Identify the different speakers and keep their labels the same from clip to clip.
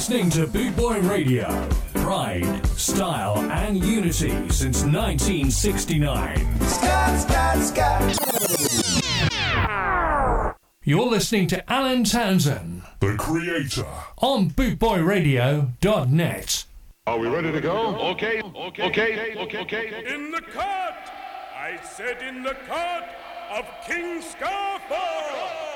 Speaker 1: listening to Boot Boy Radio. Pride, style, and unity since 1969.
Speaker 2: Scott, Scott, Scott.
Speaker 1: You're listening to Alan Townsend
Speaker 3: The creator.
Speaker 1: on bootboyradio.net.
Speaker 3: Are we ready to go? Okay, okay, okay, okay, okay.
Speaker 4: In the cart! I said in the cart of King Scarfall!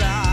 Speaker 4: In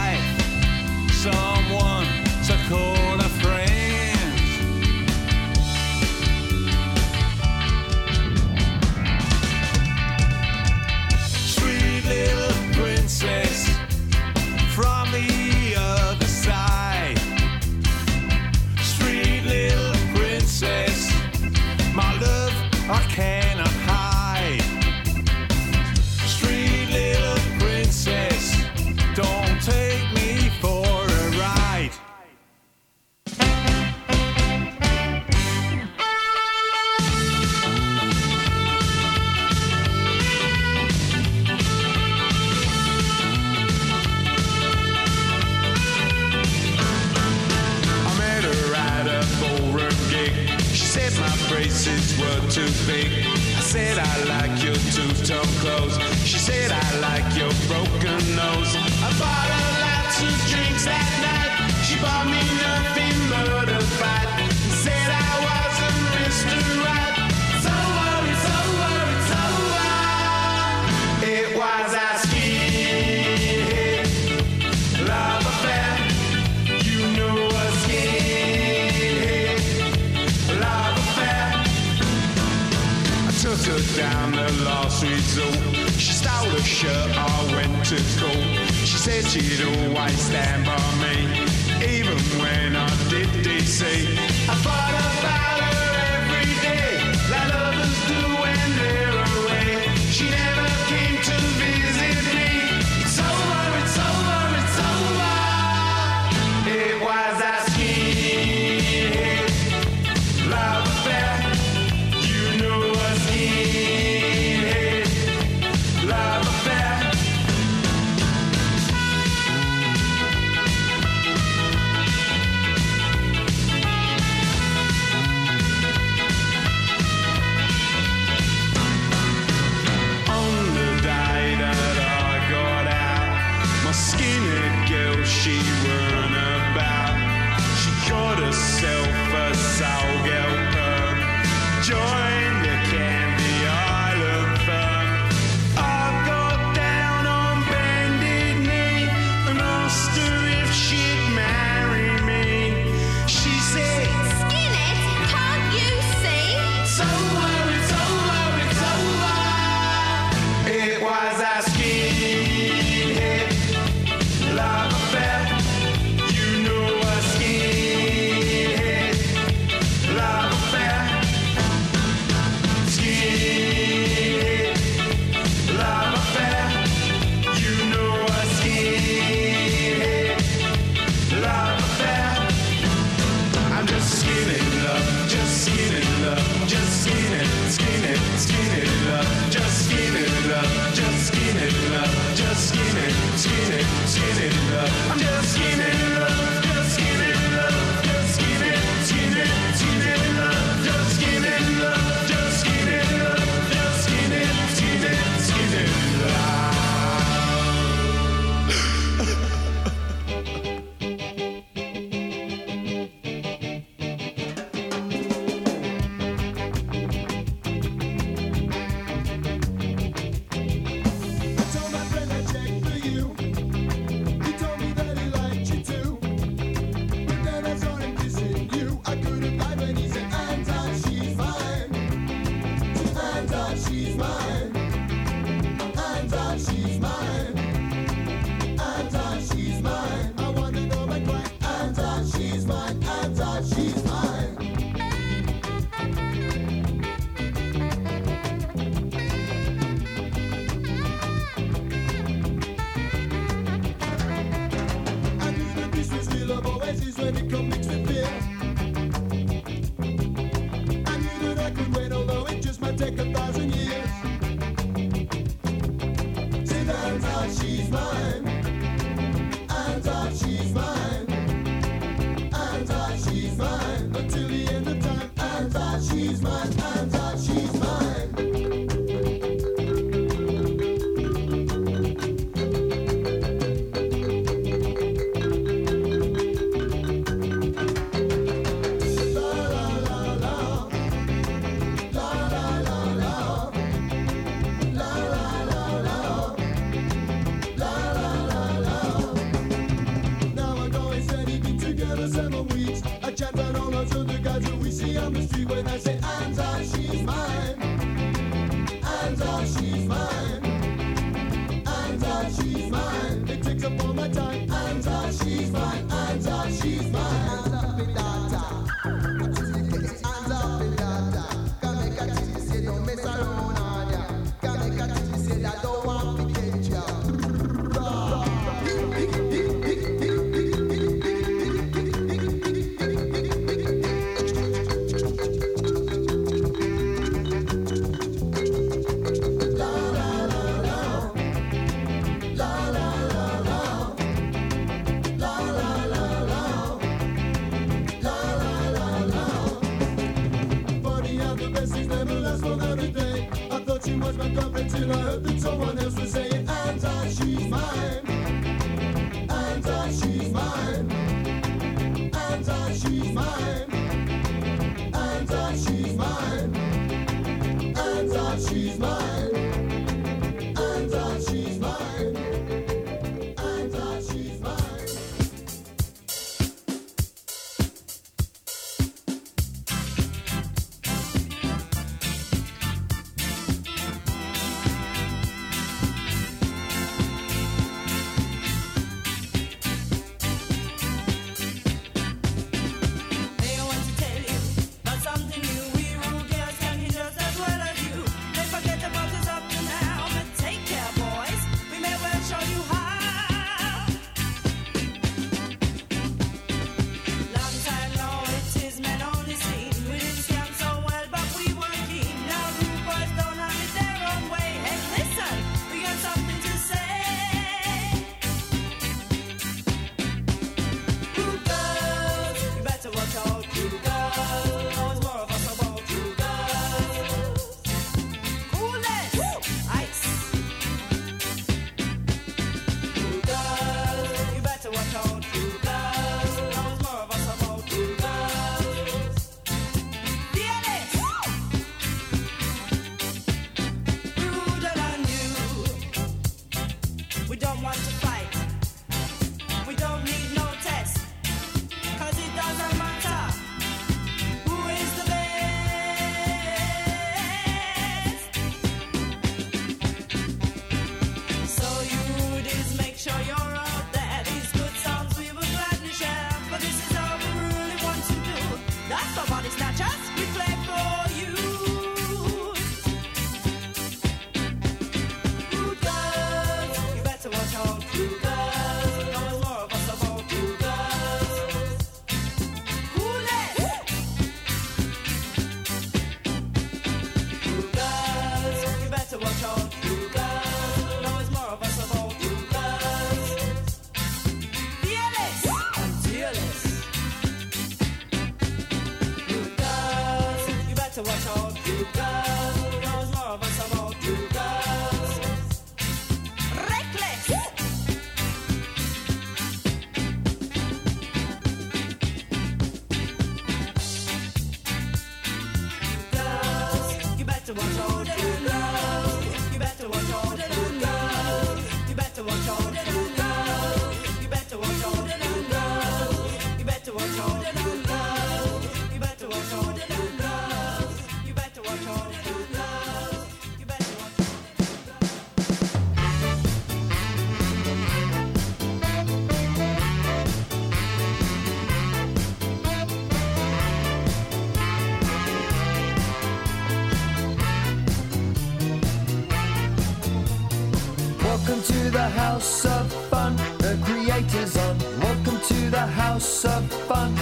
Speaker 5: surf fun.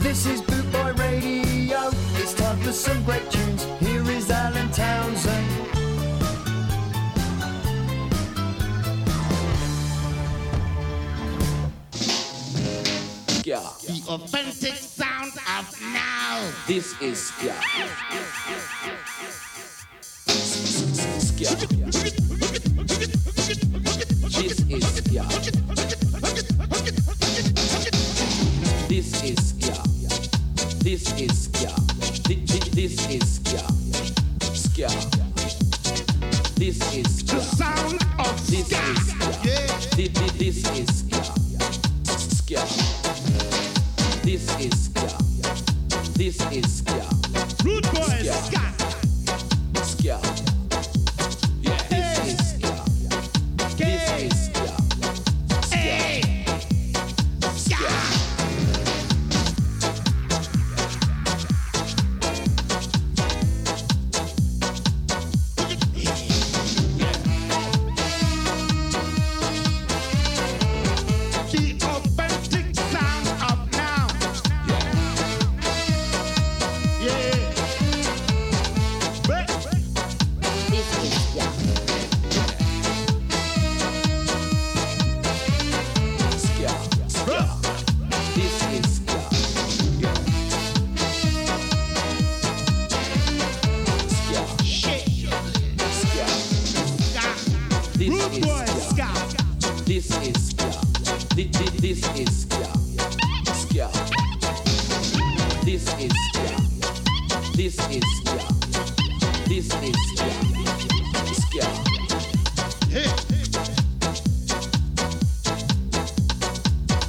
Speaker 2: This
Speaker 6: is Boot Boy Radio. It's time for some great. tunes.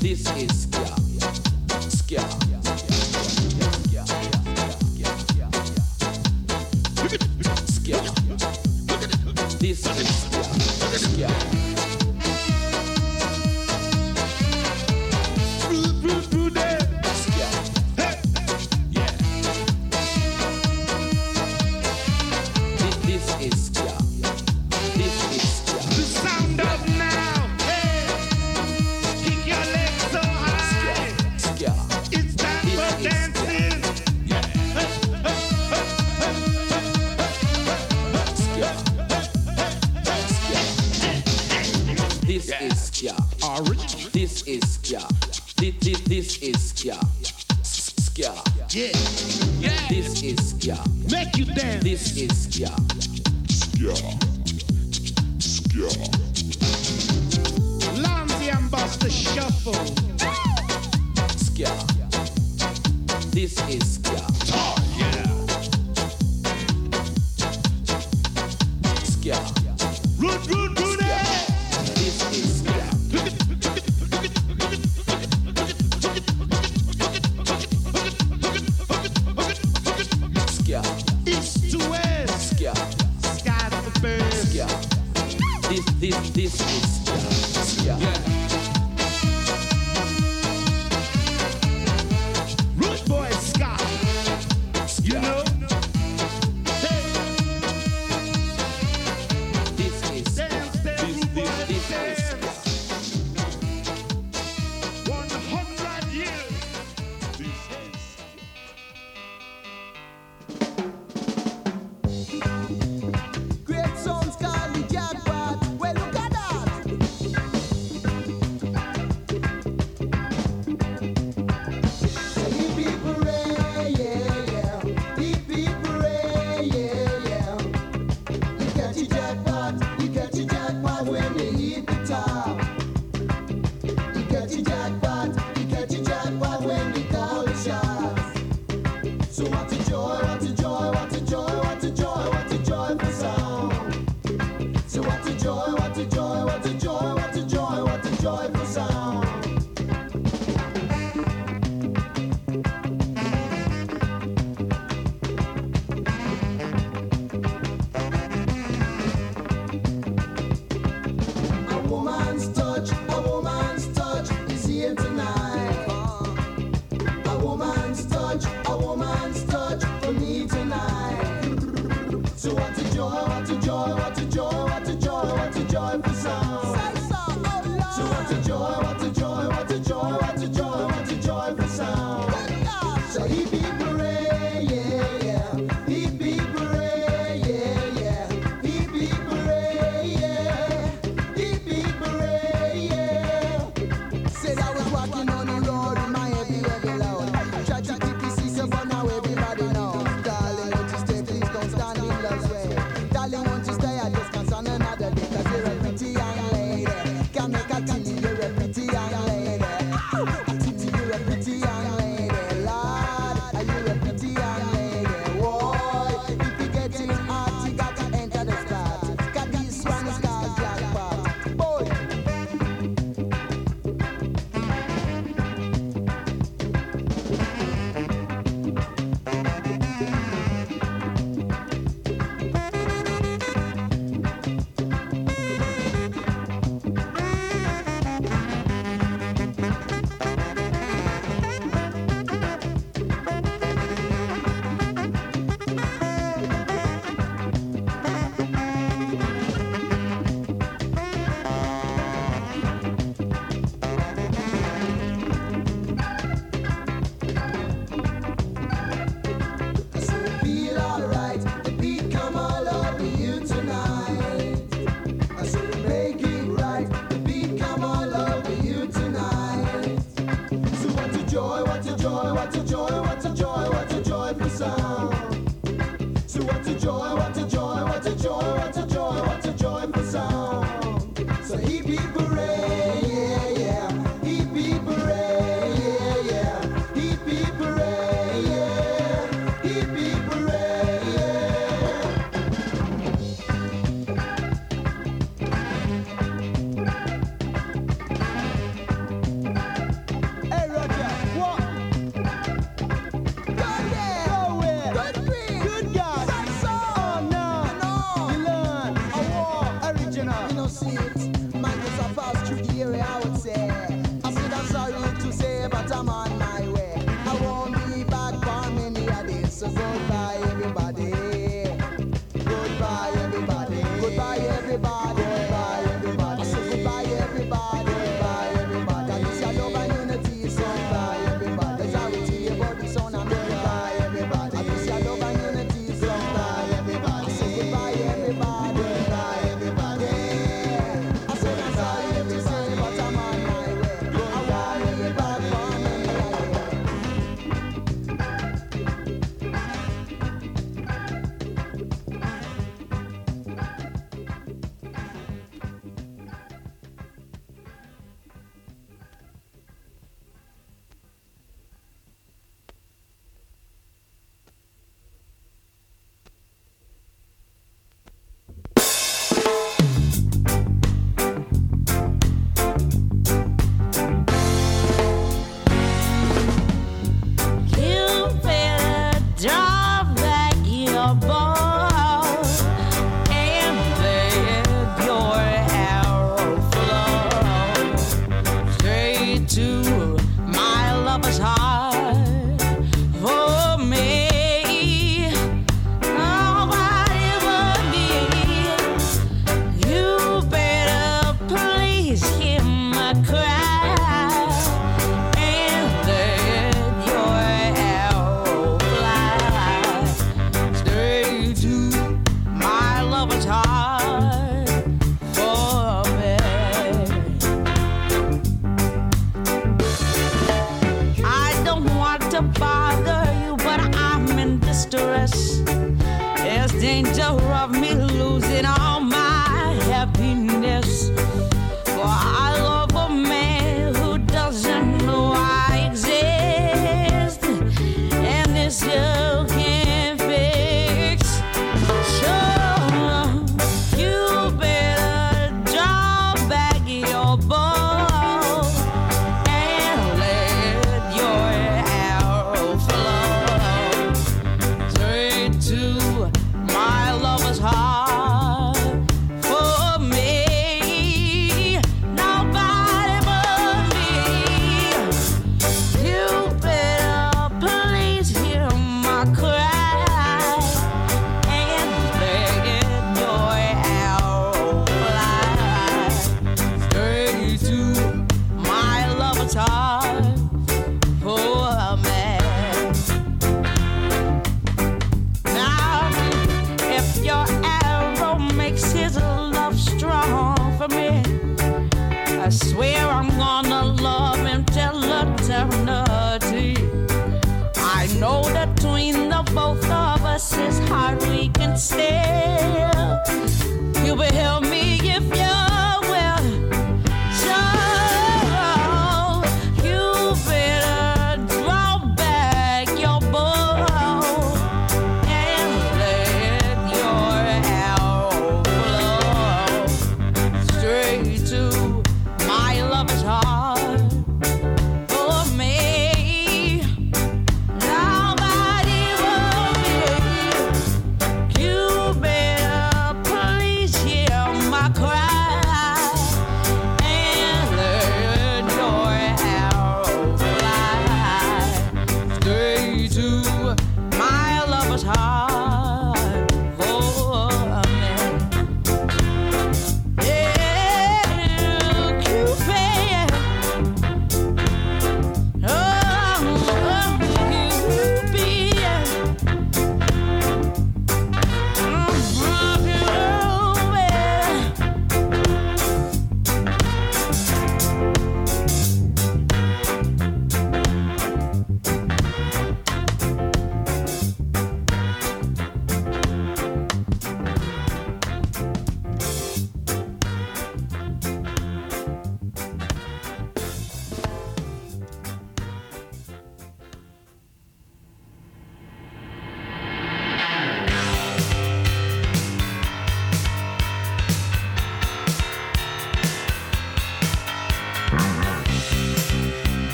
Speaker 7: This is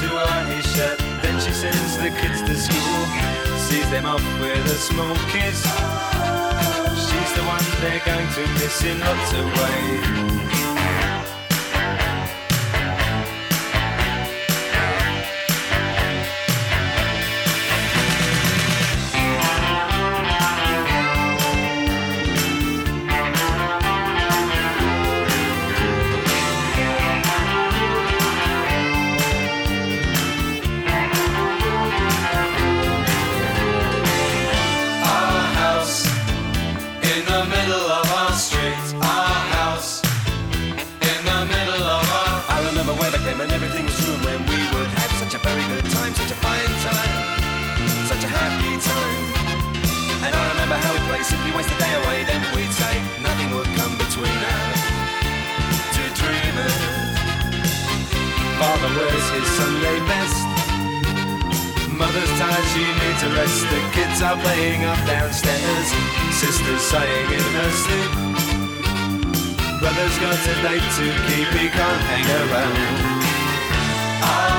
Speaker 8: to
Speaker 5: her he shirt. Then she sends the kids to school, sees them off with a small kiss. She's the one they're going to miss in lots of ways. play, simply waste the day away. Then we'd say nothing would come between us. Two dreamers. Father wears his Sunday best. Mother's tired, she needs a rest. The kids are playing up downstairs. Sister's sighing in her sleep. Brother's got a date to keep, he can't hang around.
Speaker 9: I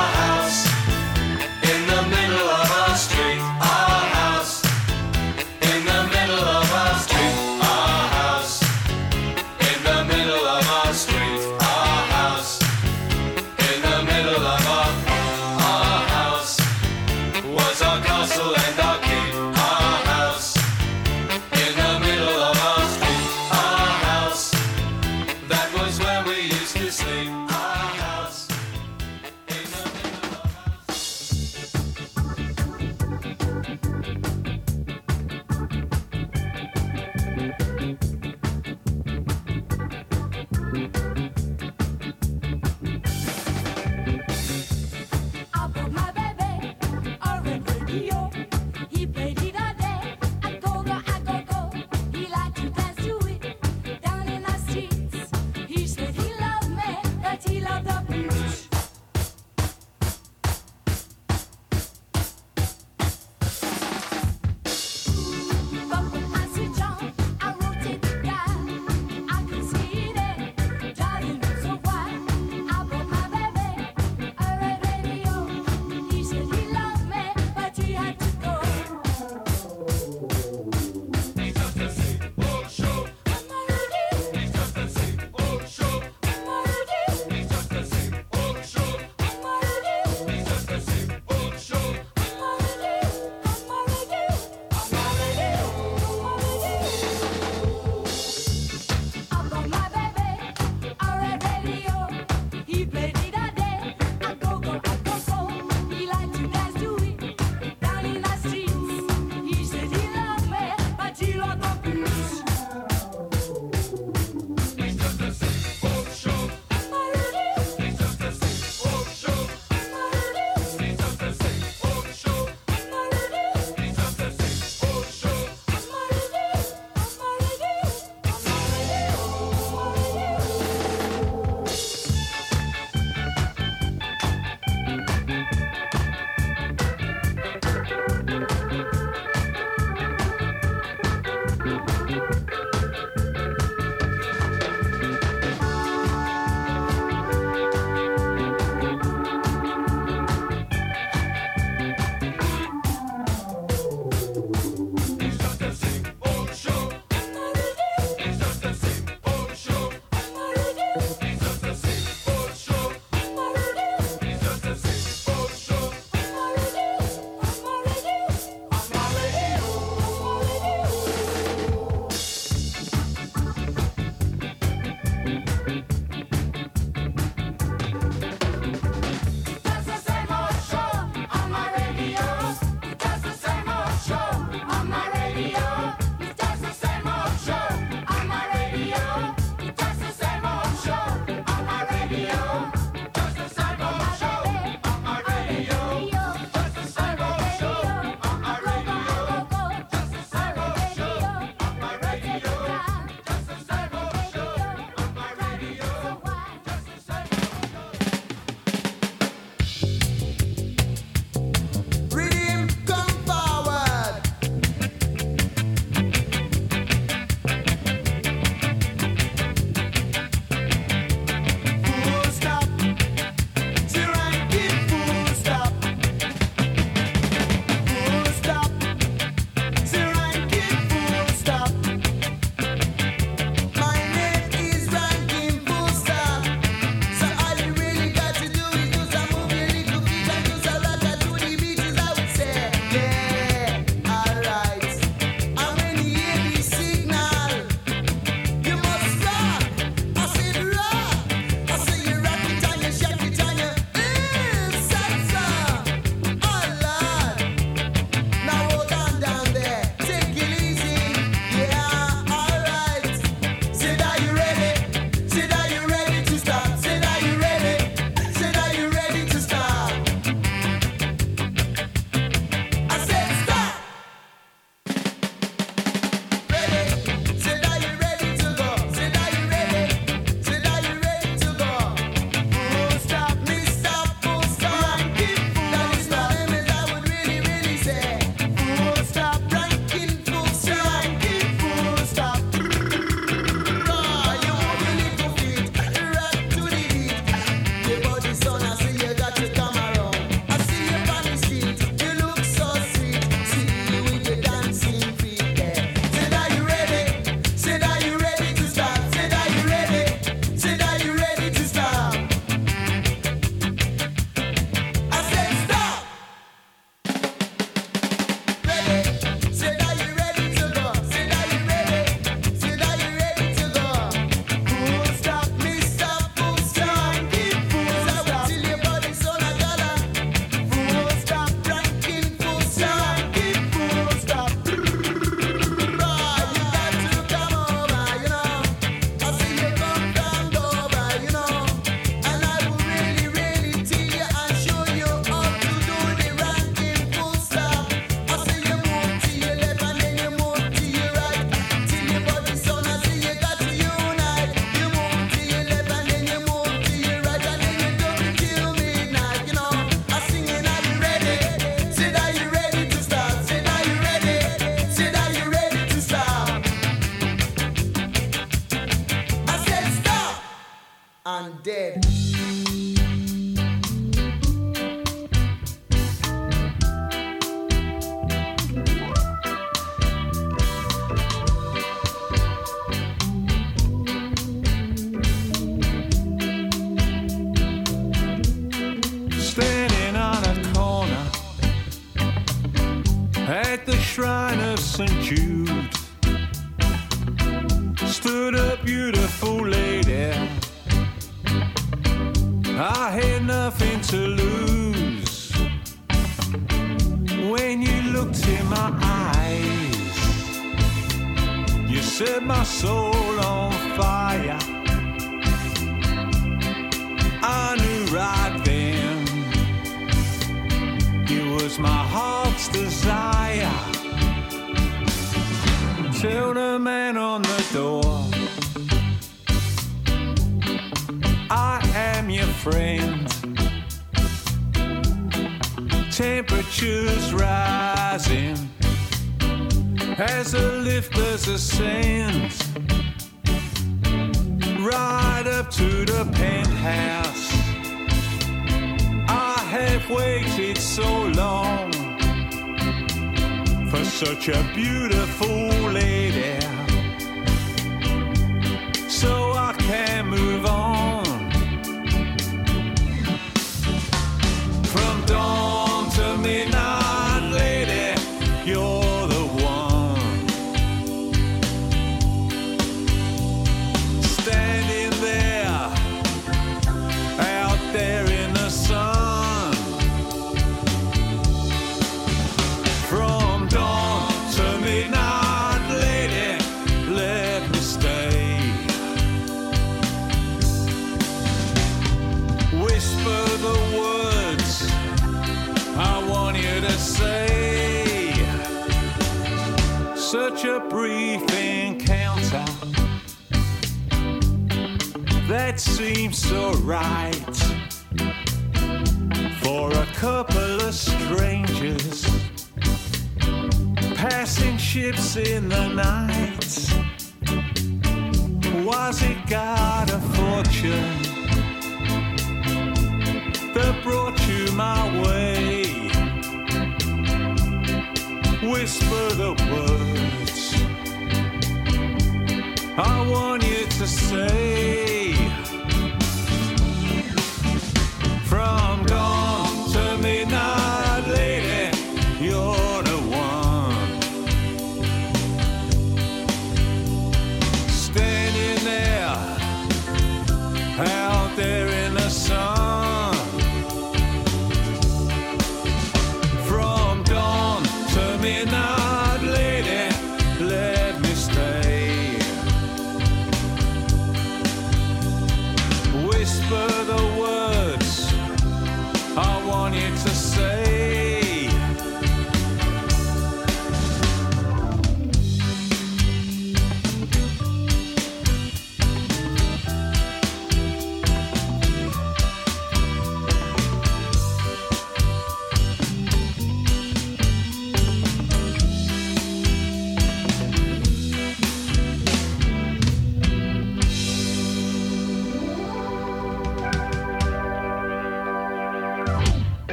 Speaker 9: shrine of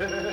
Speaker 10: Yeah.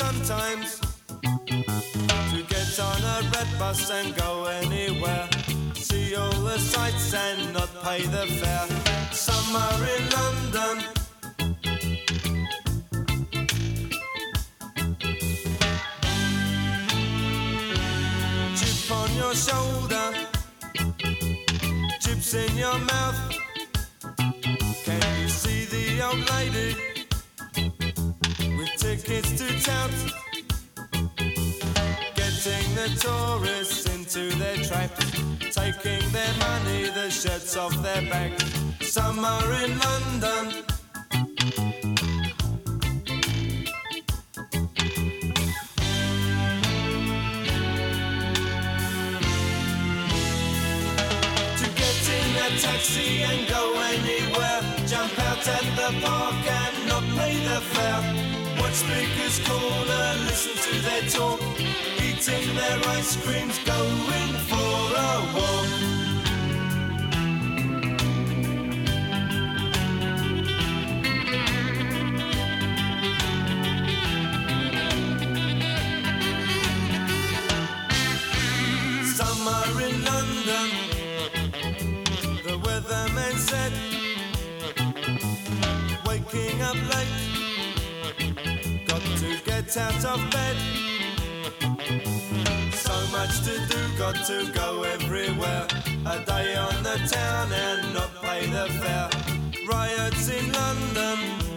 Speaker 5: sometimes to get on a red bus and go anywhere, see all the sights and not pay the fare. shirts off their back. Some are in London. To get in a taxi and go anywhere, jump out at the park and not pay the fare. Watch speakers call and listen to their talk, eating their ice creams, going for a walk. get out of bed. So much to do, got to go everywhere. A day on the town and not pay the fare. Riots in London.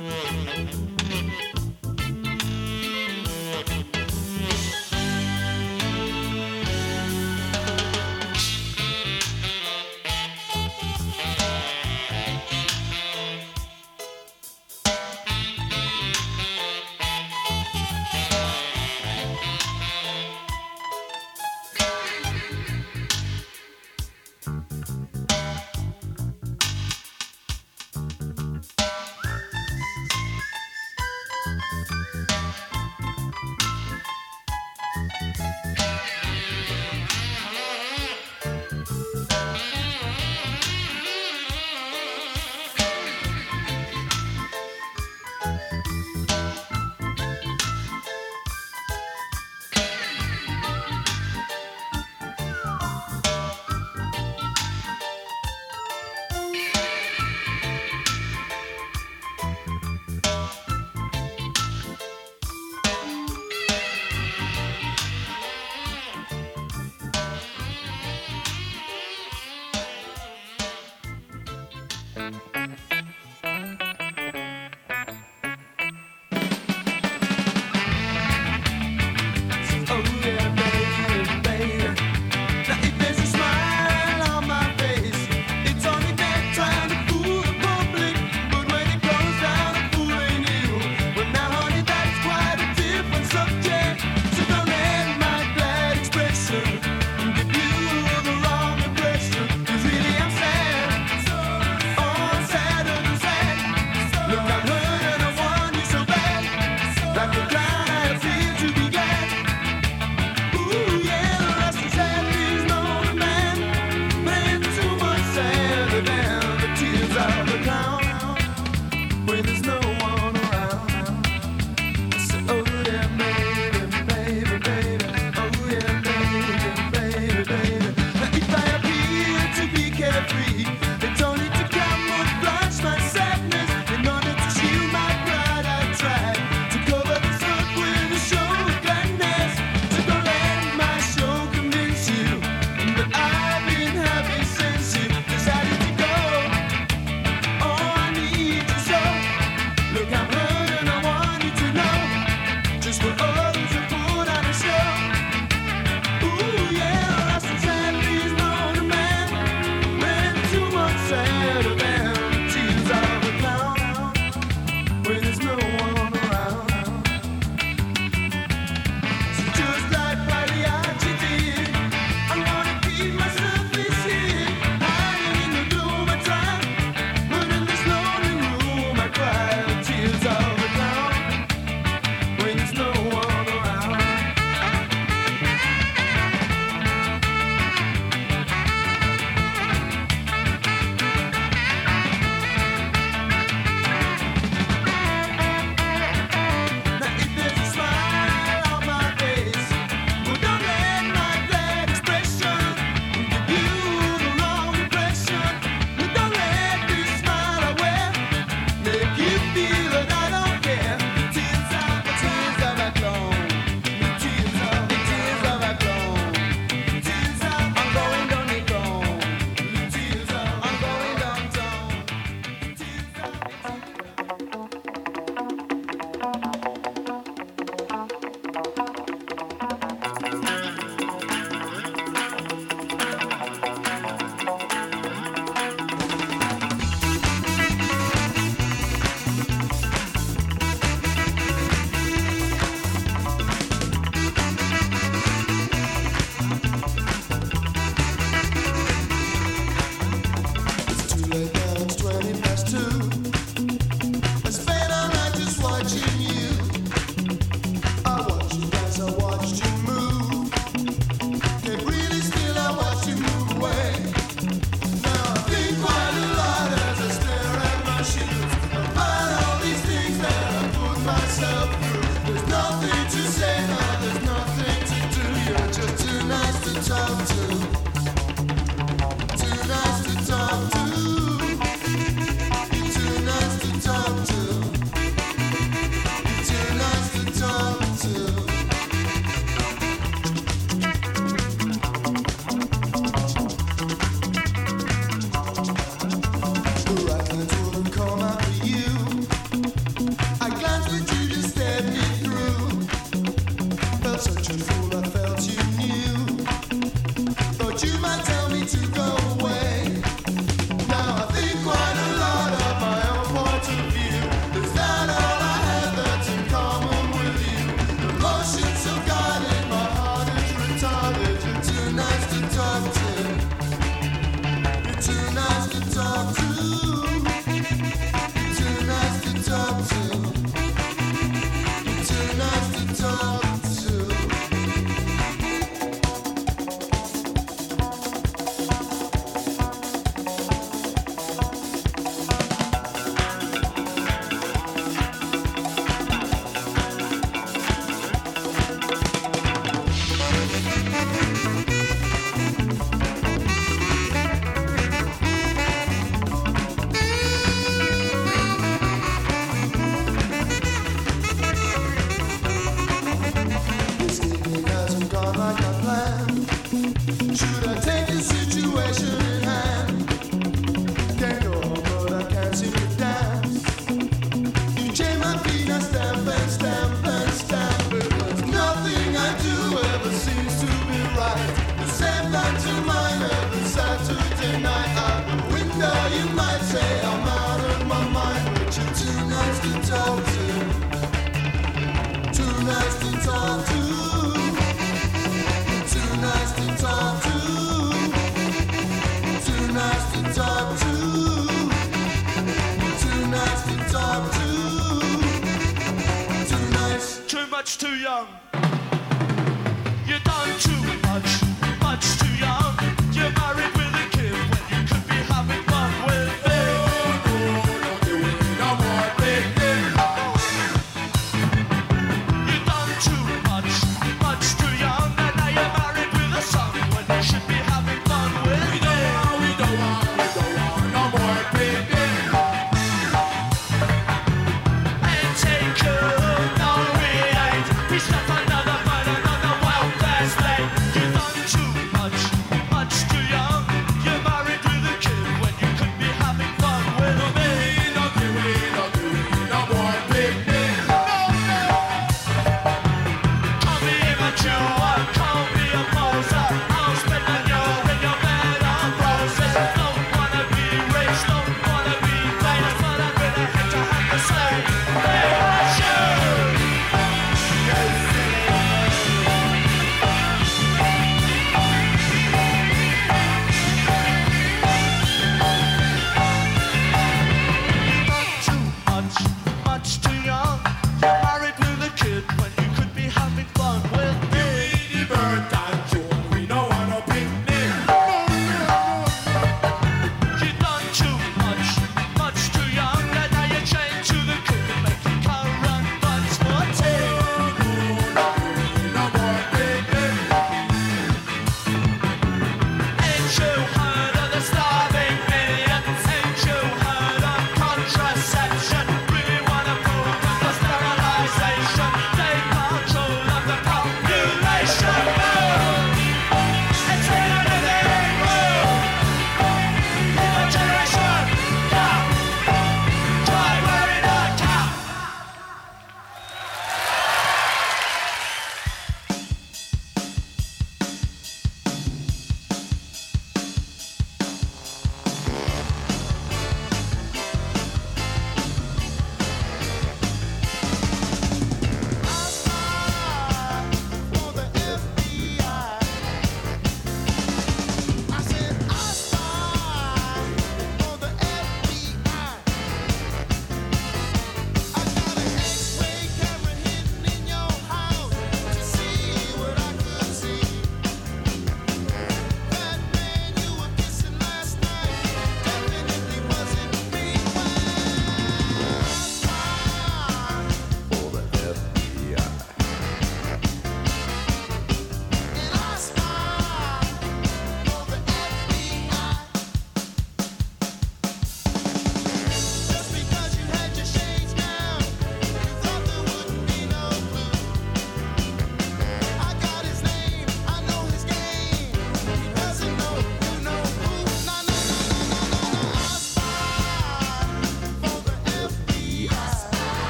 Speaker 11: myself through. There's nothing.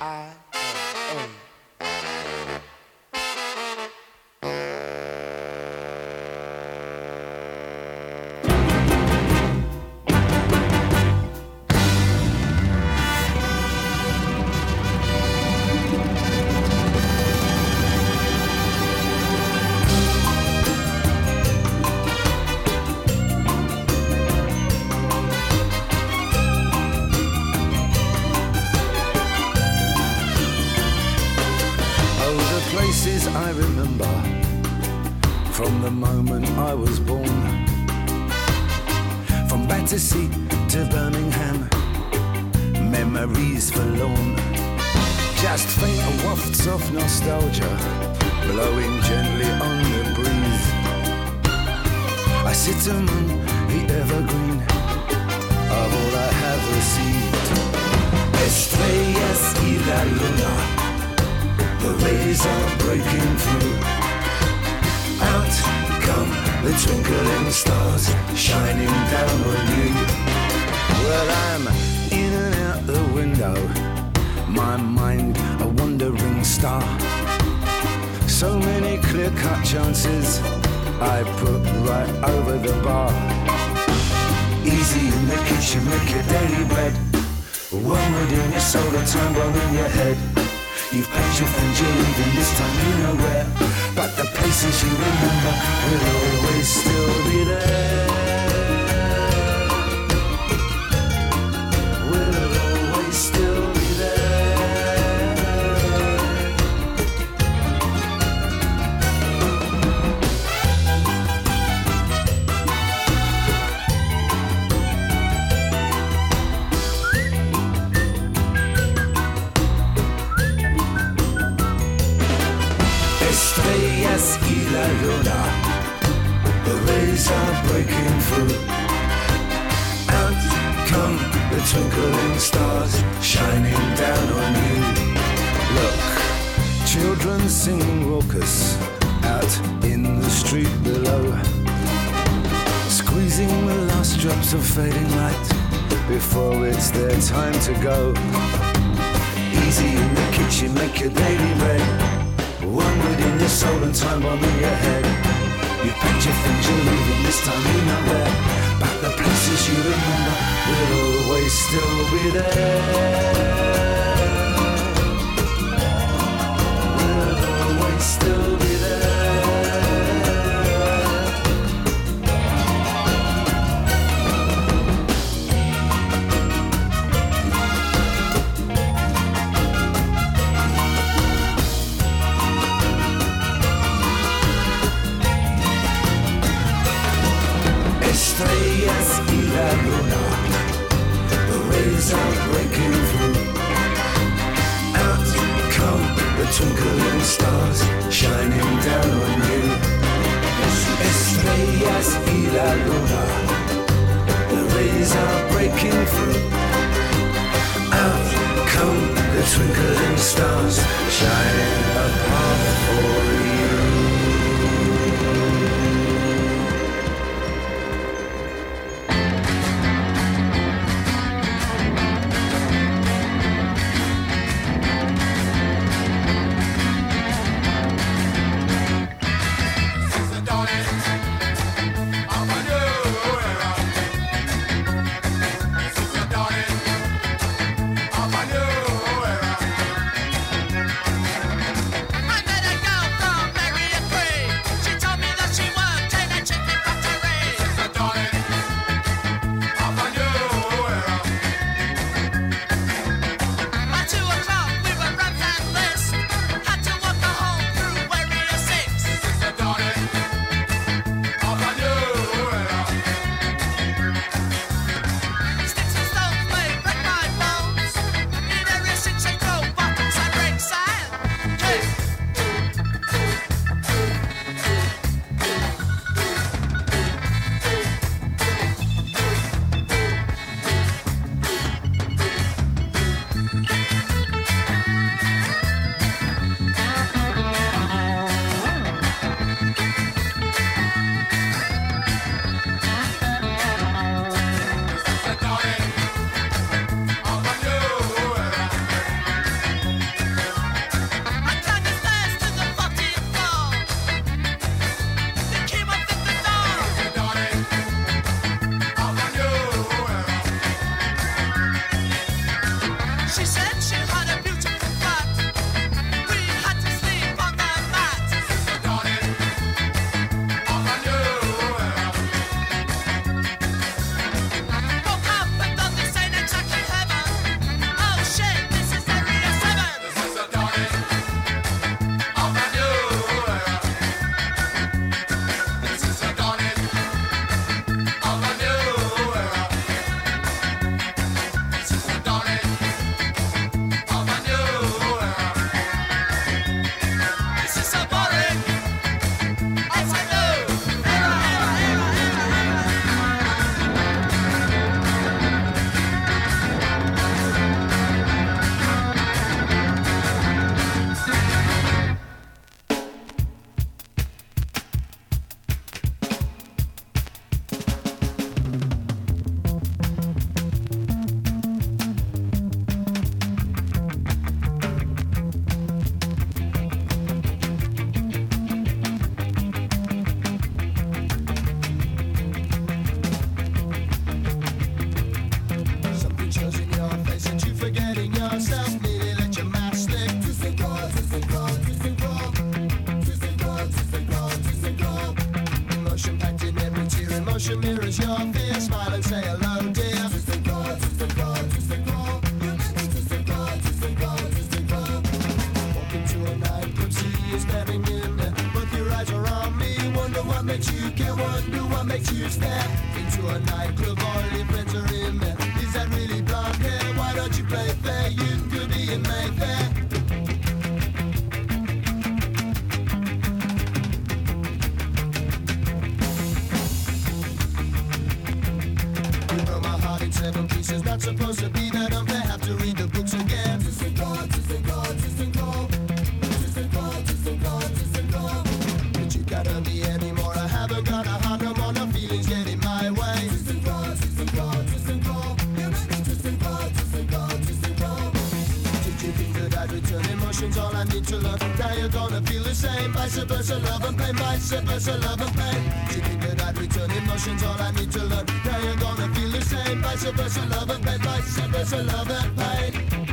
Speaker 11: I A.
Speaker 2: return emotions, all I need to love. Now you're gonna feel the same. Vice versa, love and pain. Vice versa, love and pain. She think that I'd return emotions, all I need to love. Now you're gonna feel the same. Vice versa, love and pain. Vice versa, love and pain.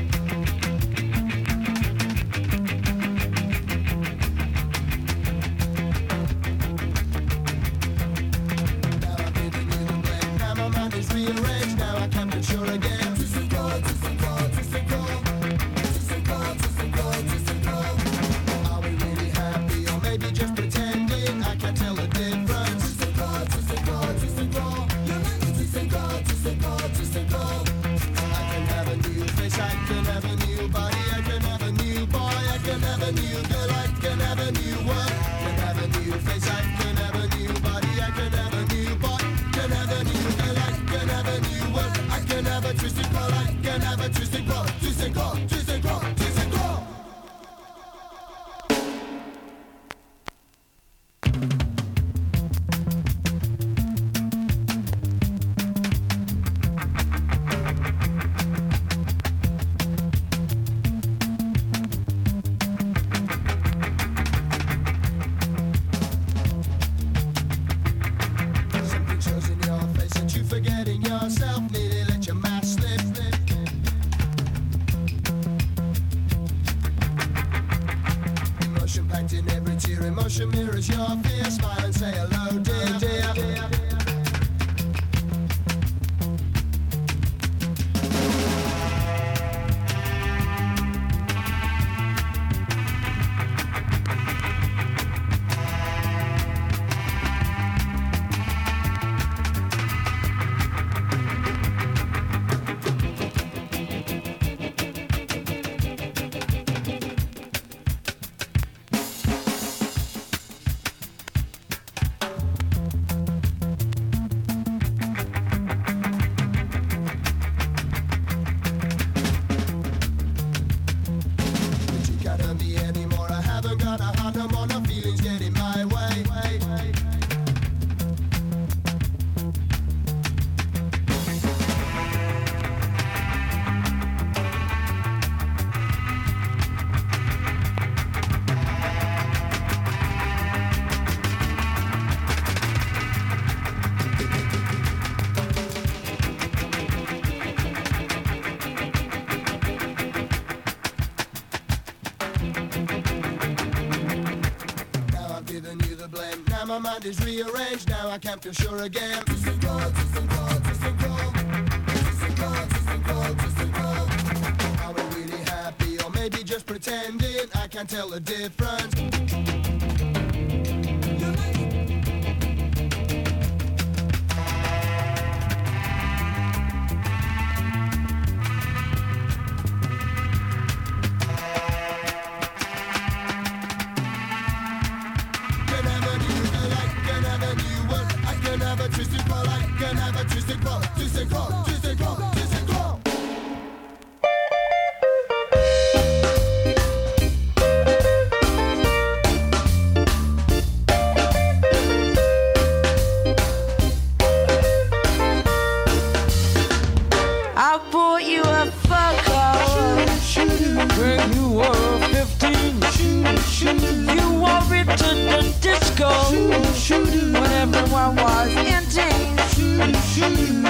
Speaker 2: captain sure again. ThyssenKrupp, ThyssenKrupp, God, ThyssenKrupp, ThyssenKrupp, God. Are we really happy or maybe just pretending? I can't tell the difference. you.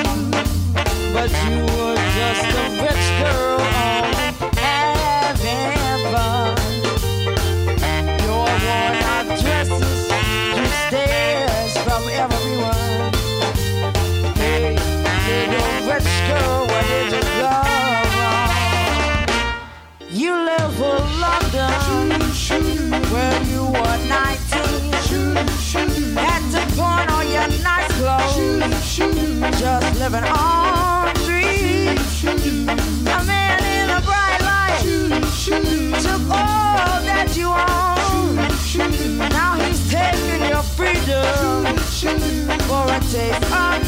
Speaker 12: living on dreams. A man in a bright light took all that you own. Now he's taking your freedom for a taste
Speaker 13: of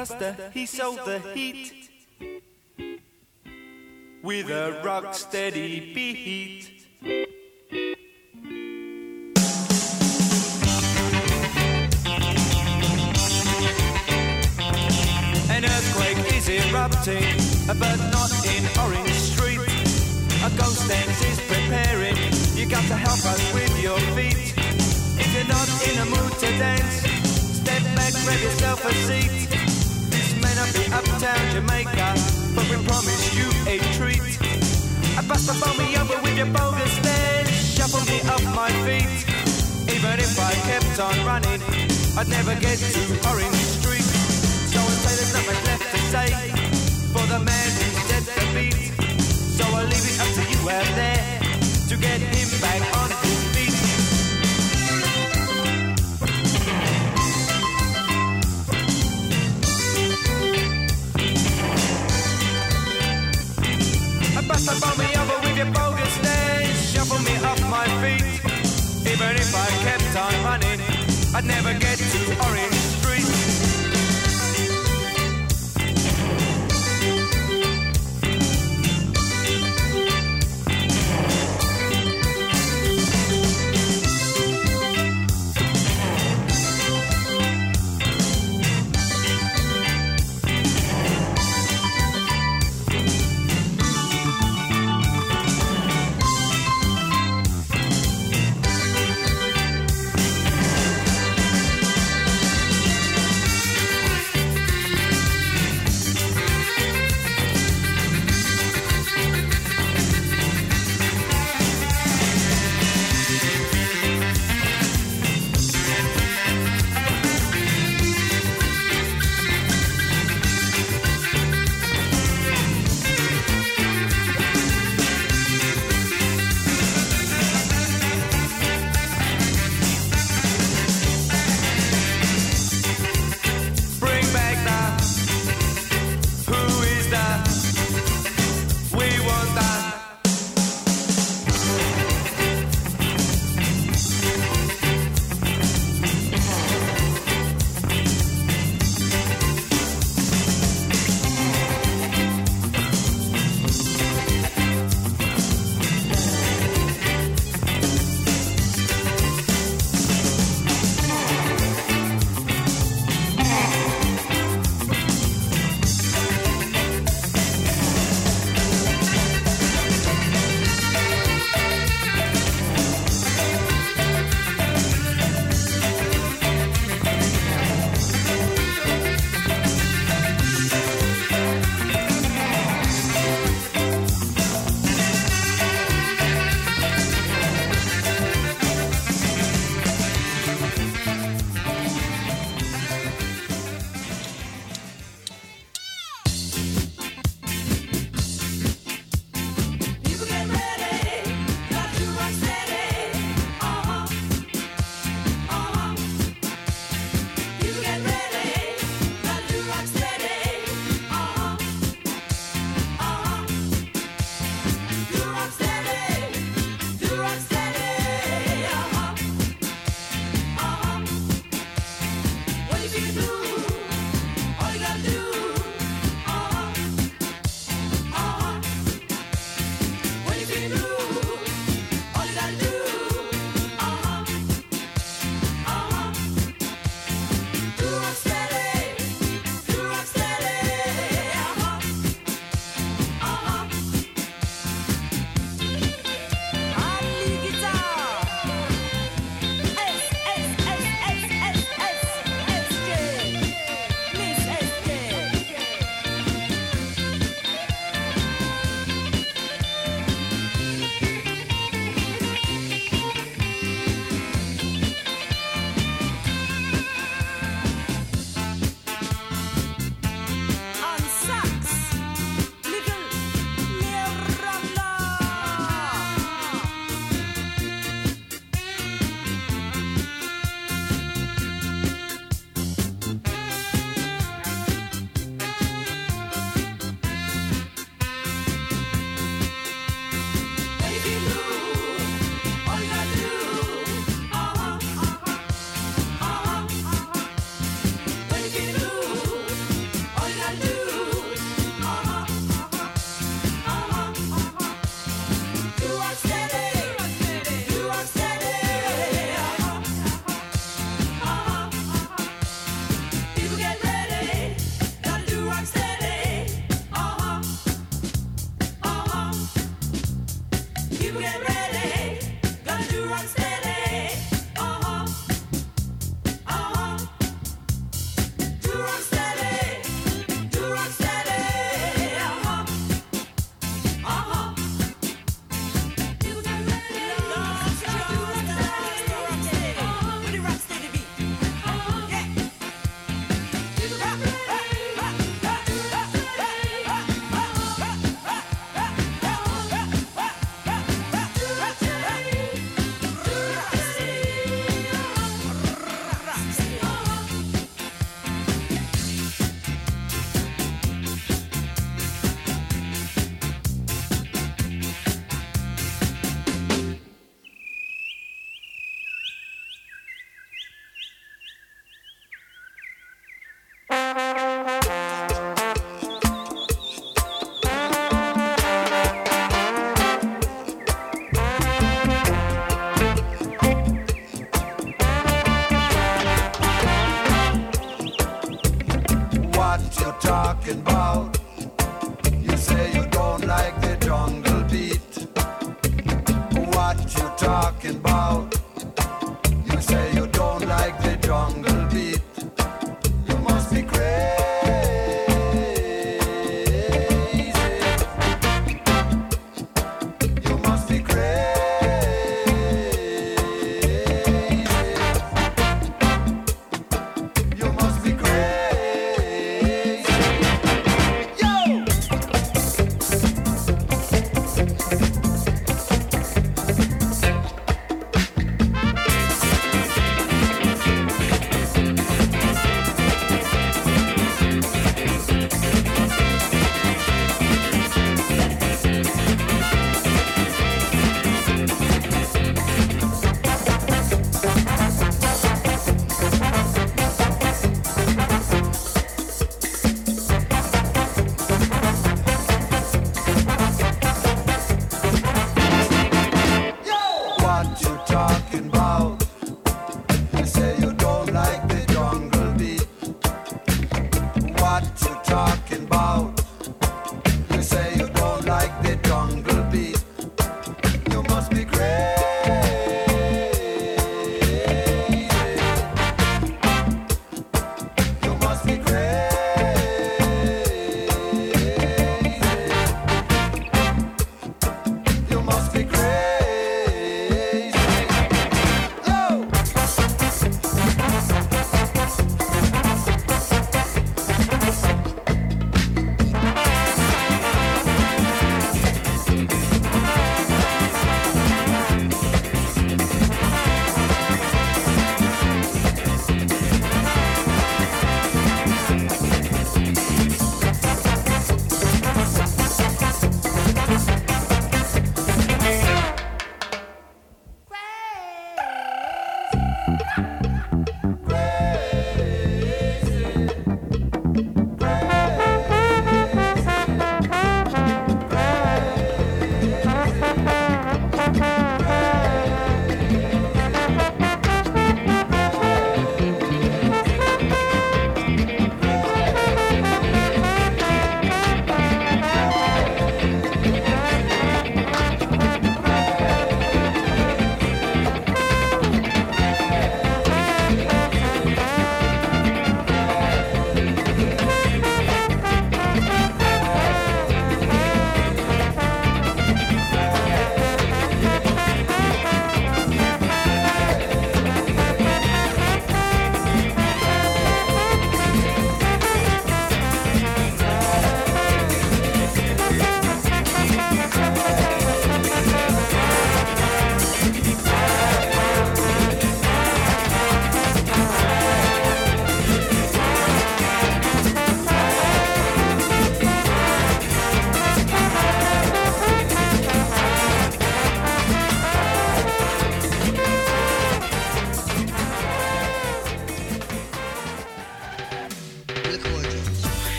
Speaker 5: buster, he sold the heat with a rock steady beat. An earthquake is erupting, but not in Orange Street. A ghost dance is preparing, you got to help us with your feet. If you're not in a mood to dance, step back, grab yourself a seat. Not be uptown Jamaica, but we promise you a treat. I bust the bomb me over with your bogus dance, shuffle me off my feet. Even if I kept on running, I'd never get to Orange Street. So I say there's nothing left to say for the man who's dead to beat. So I'll leave it up to you out there to get him back on his the bomb me over with your bogus dance, shuffle me off my feet. Even if I kept on running, I'd never get to Orange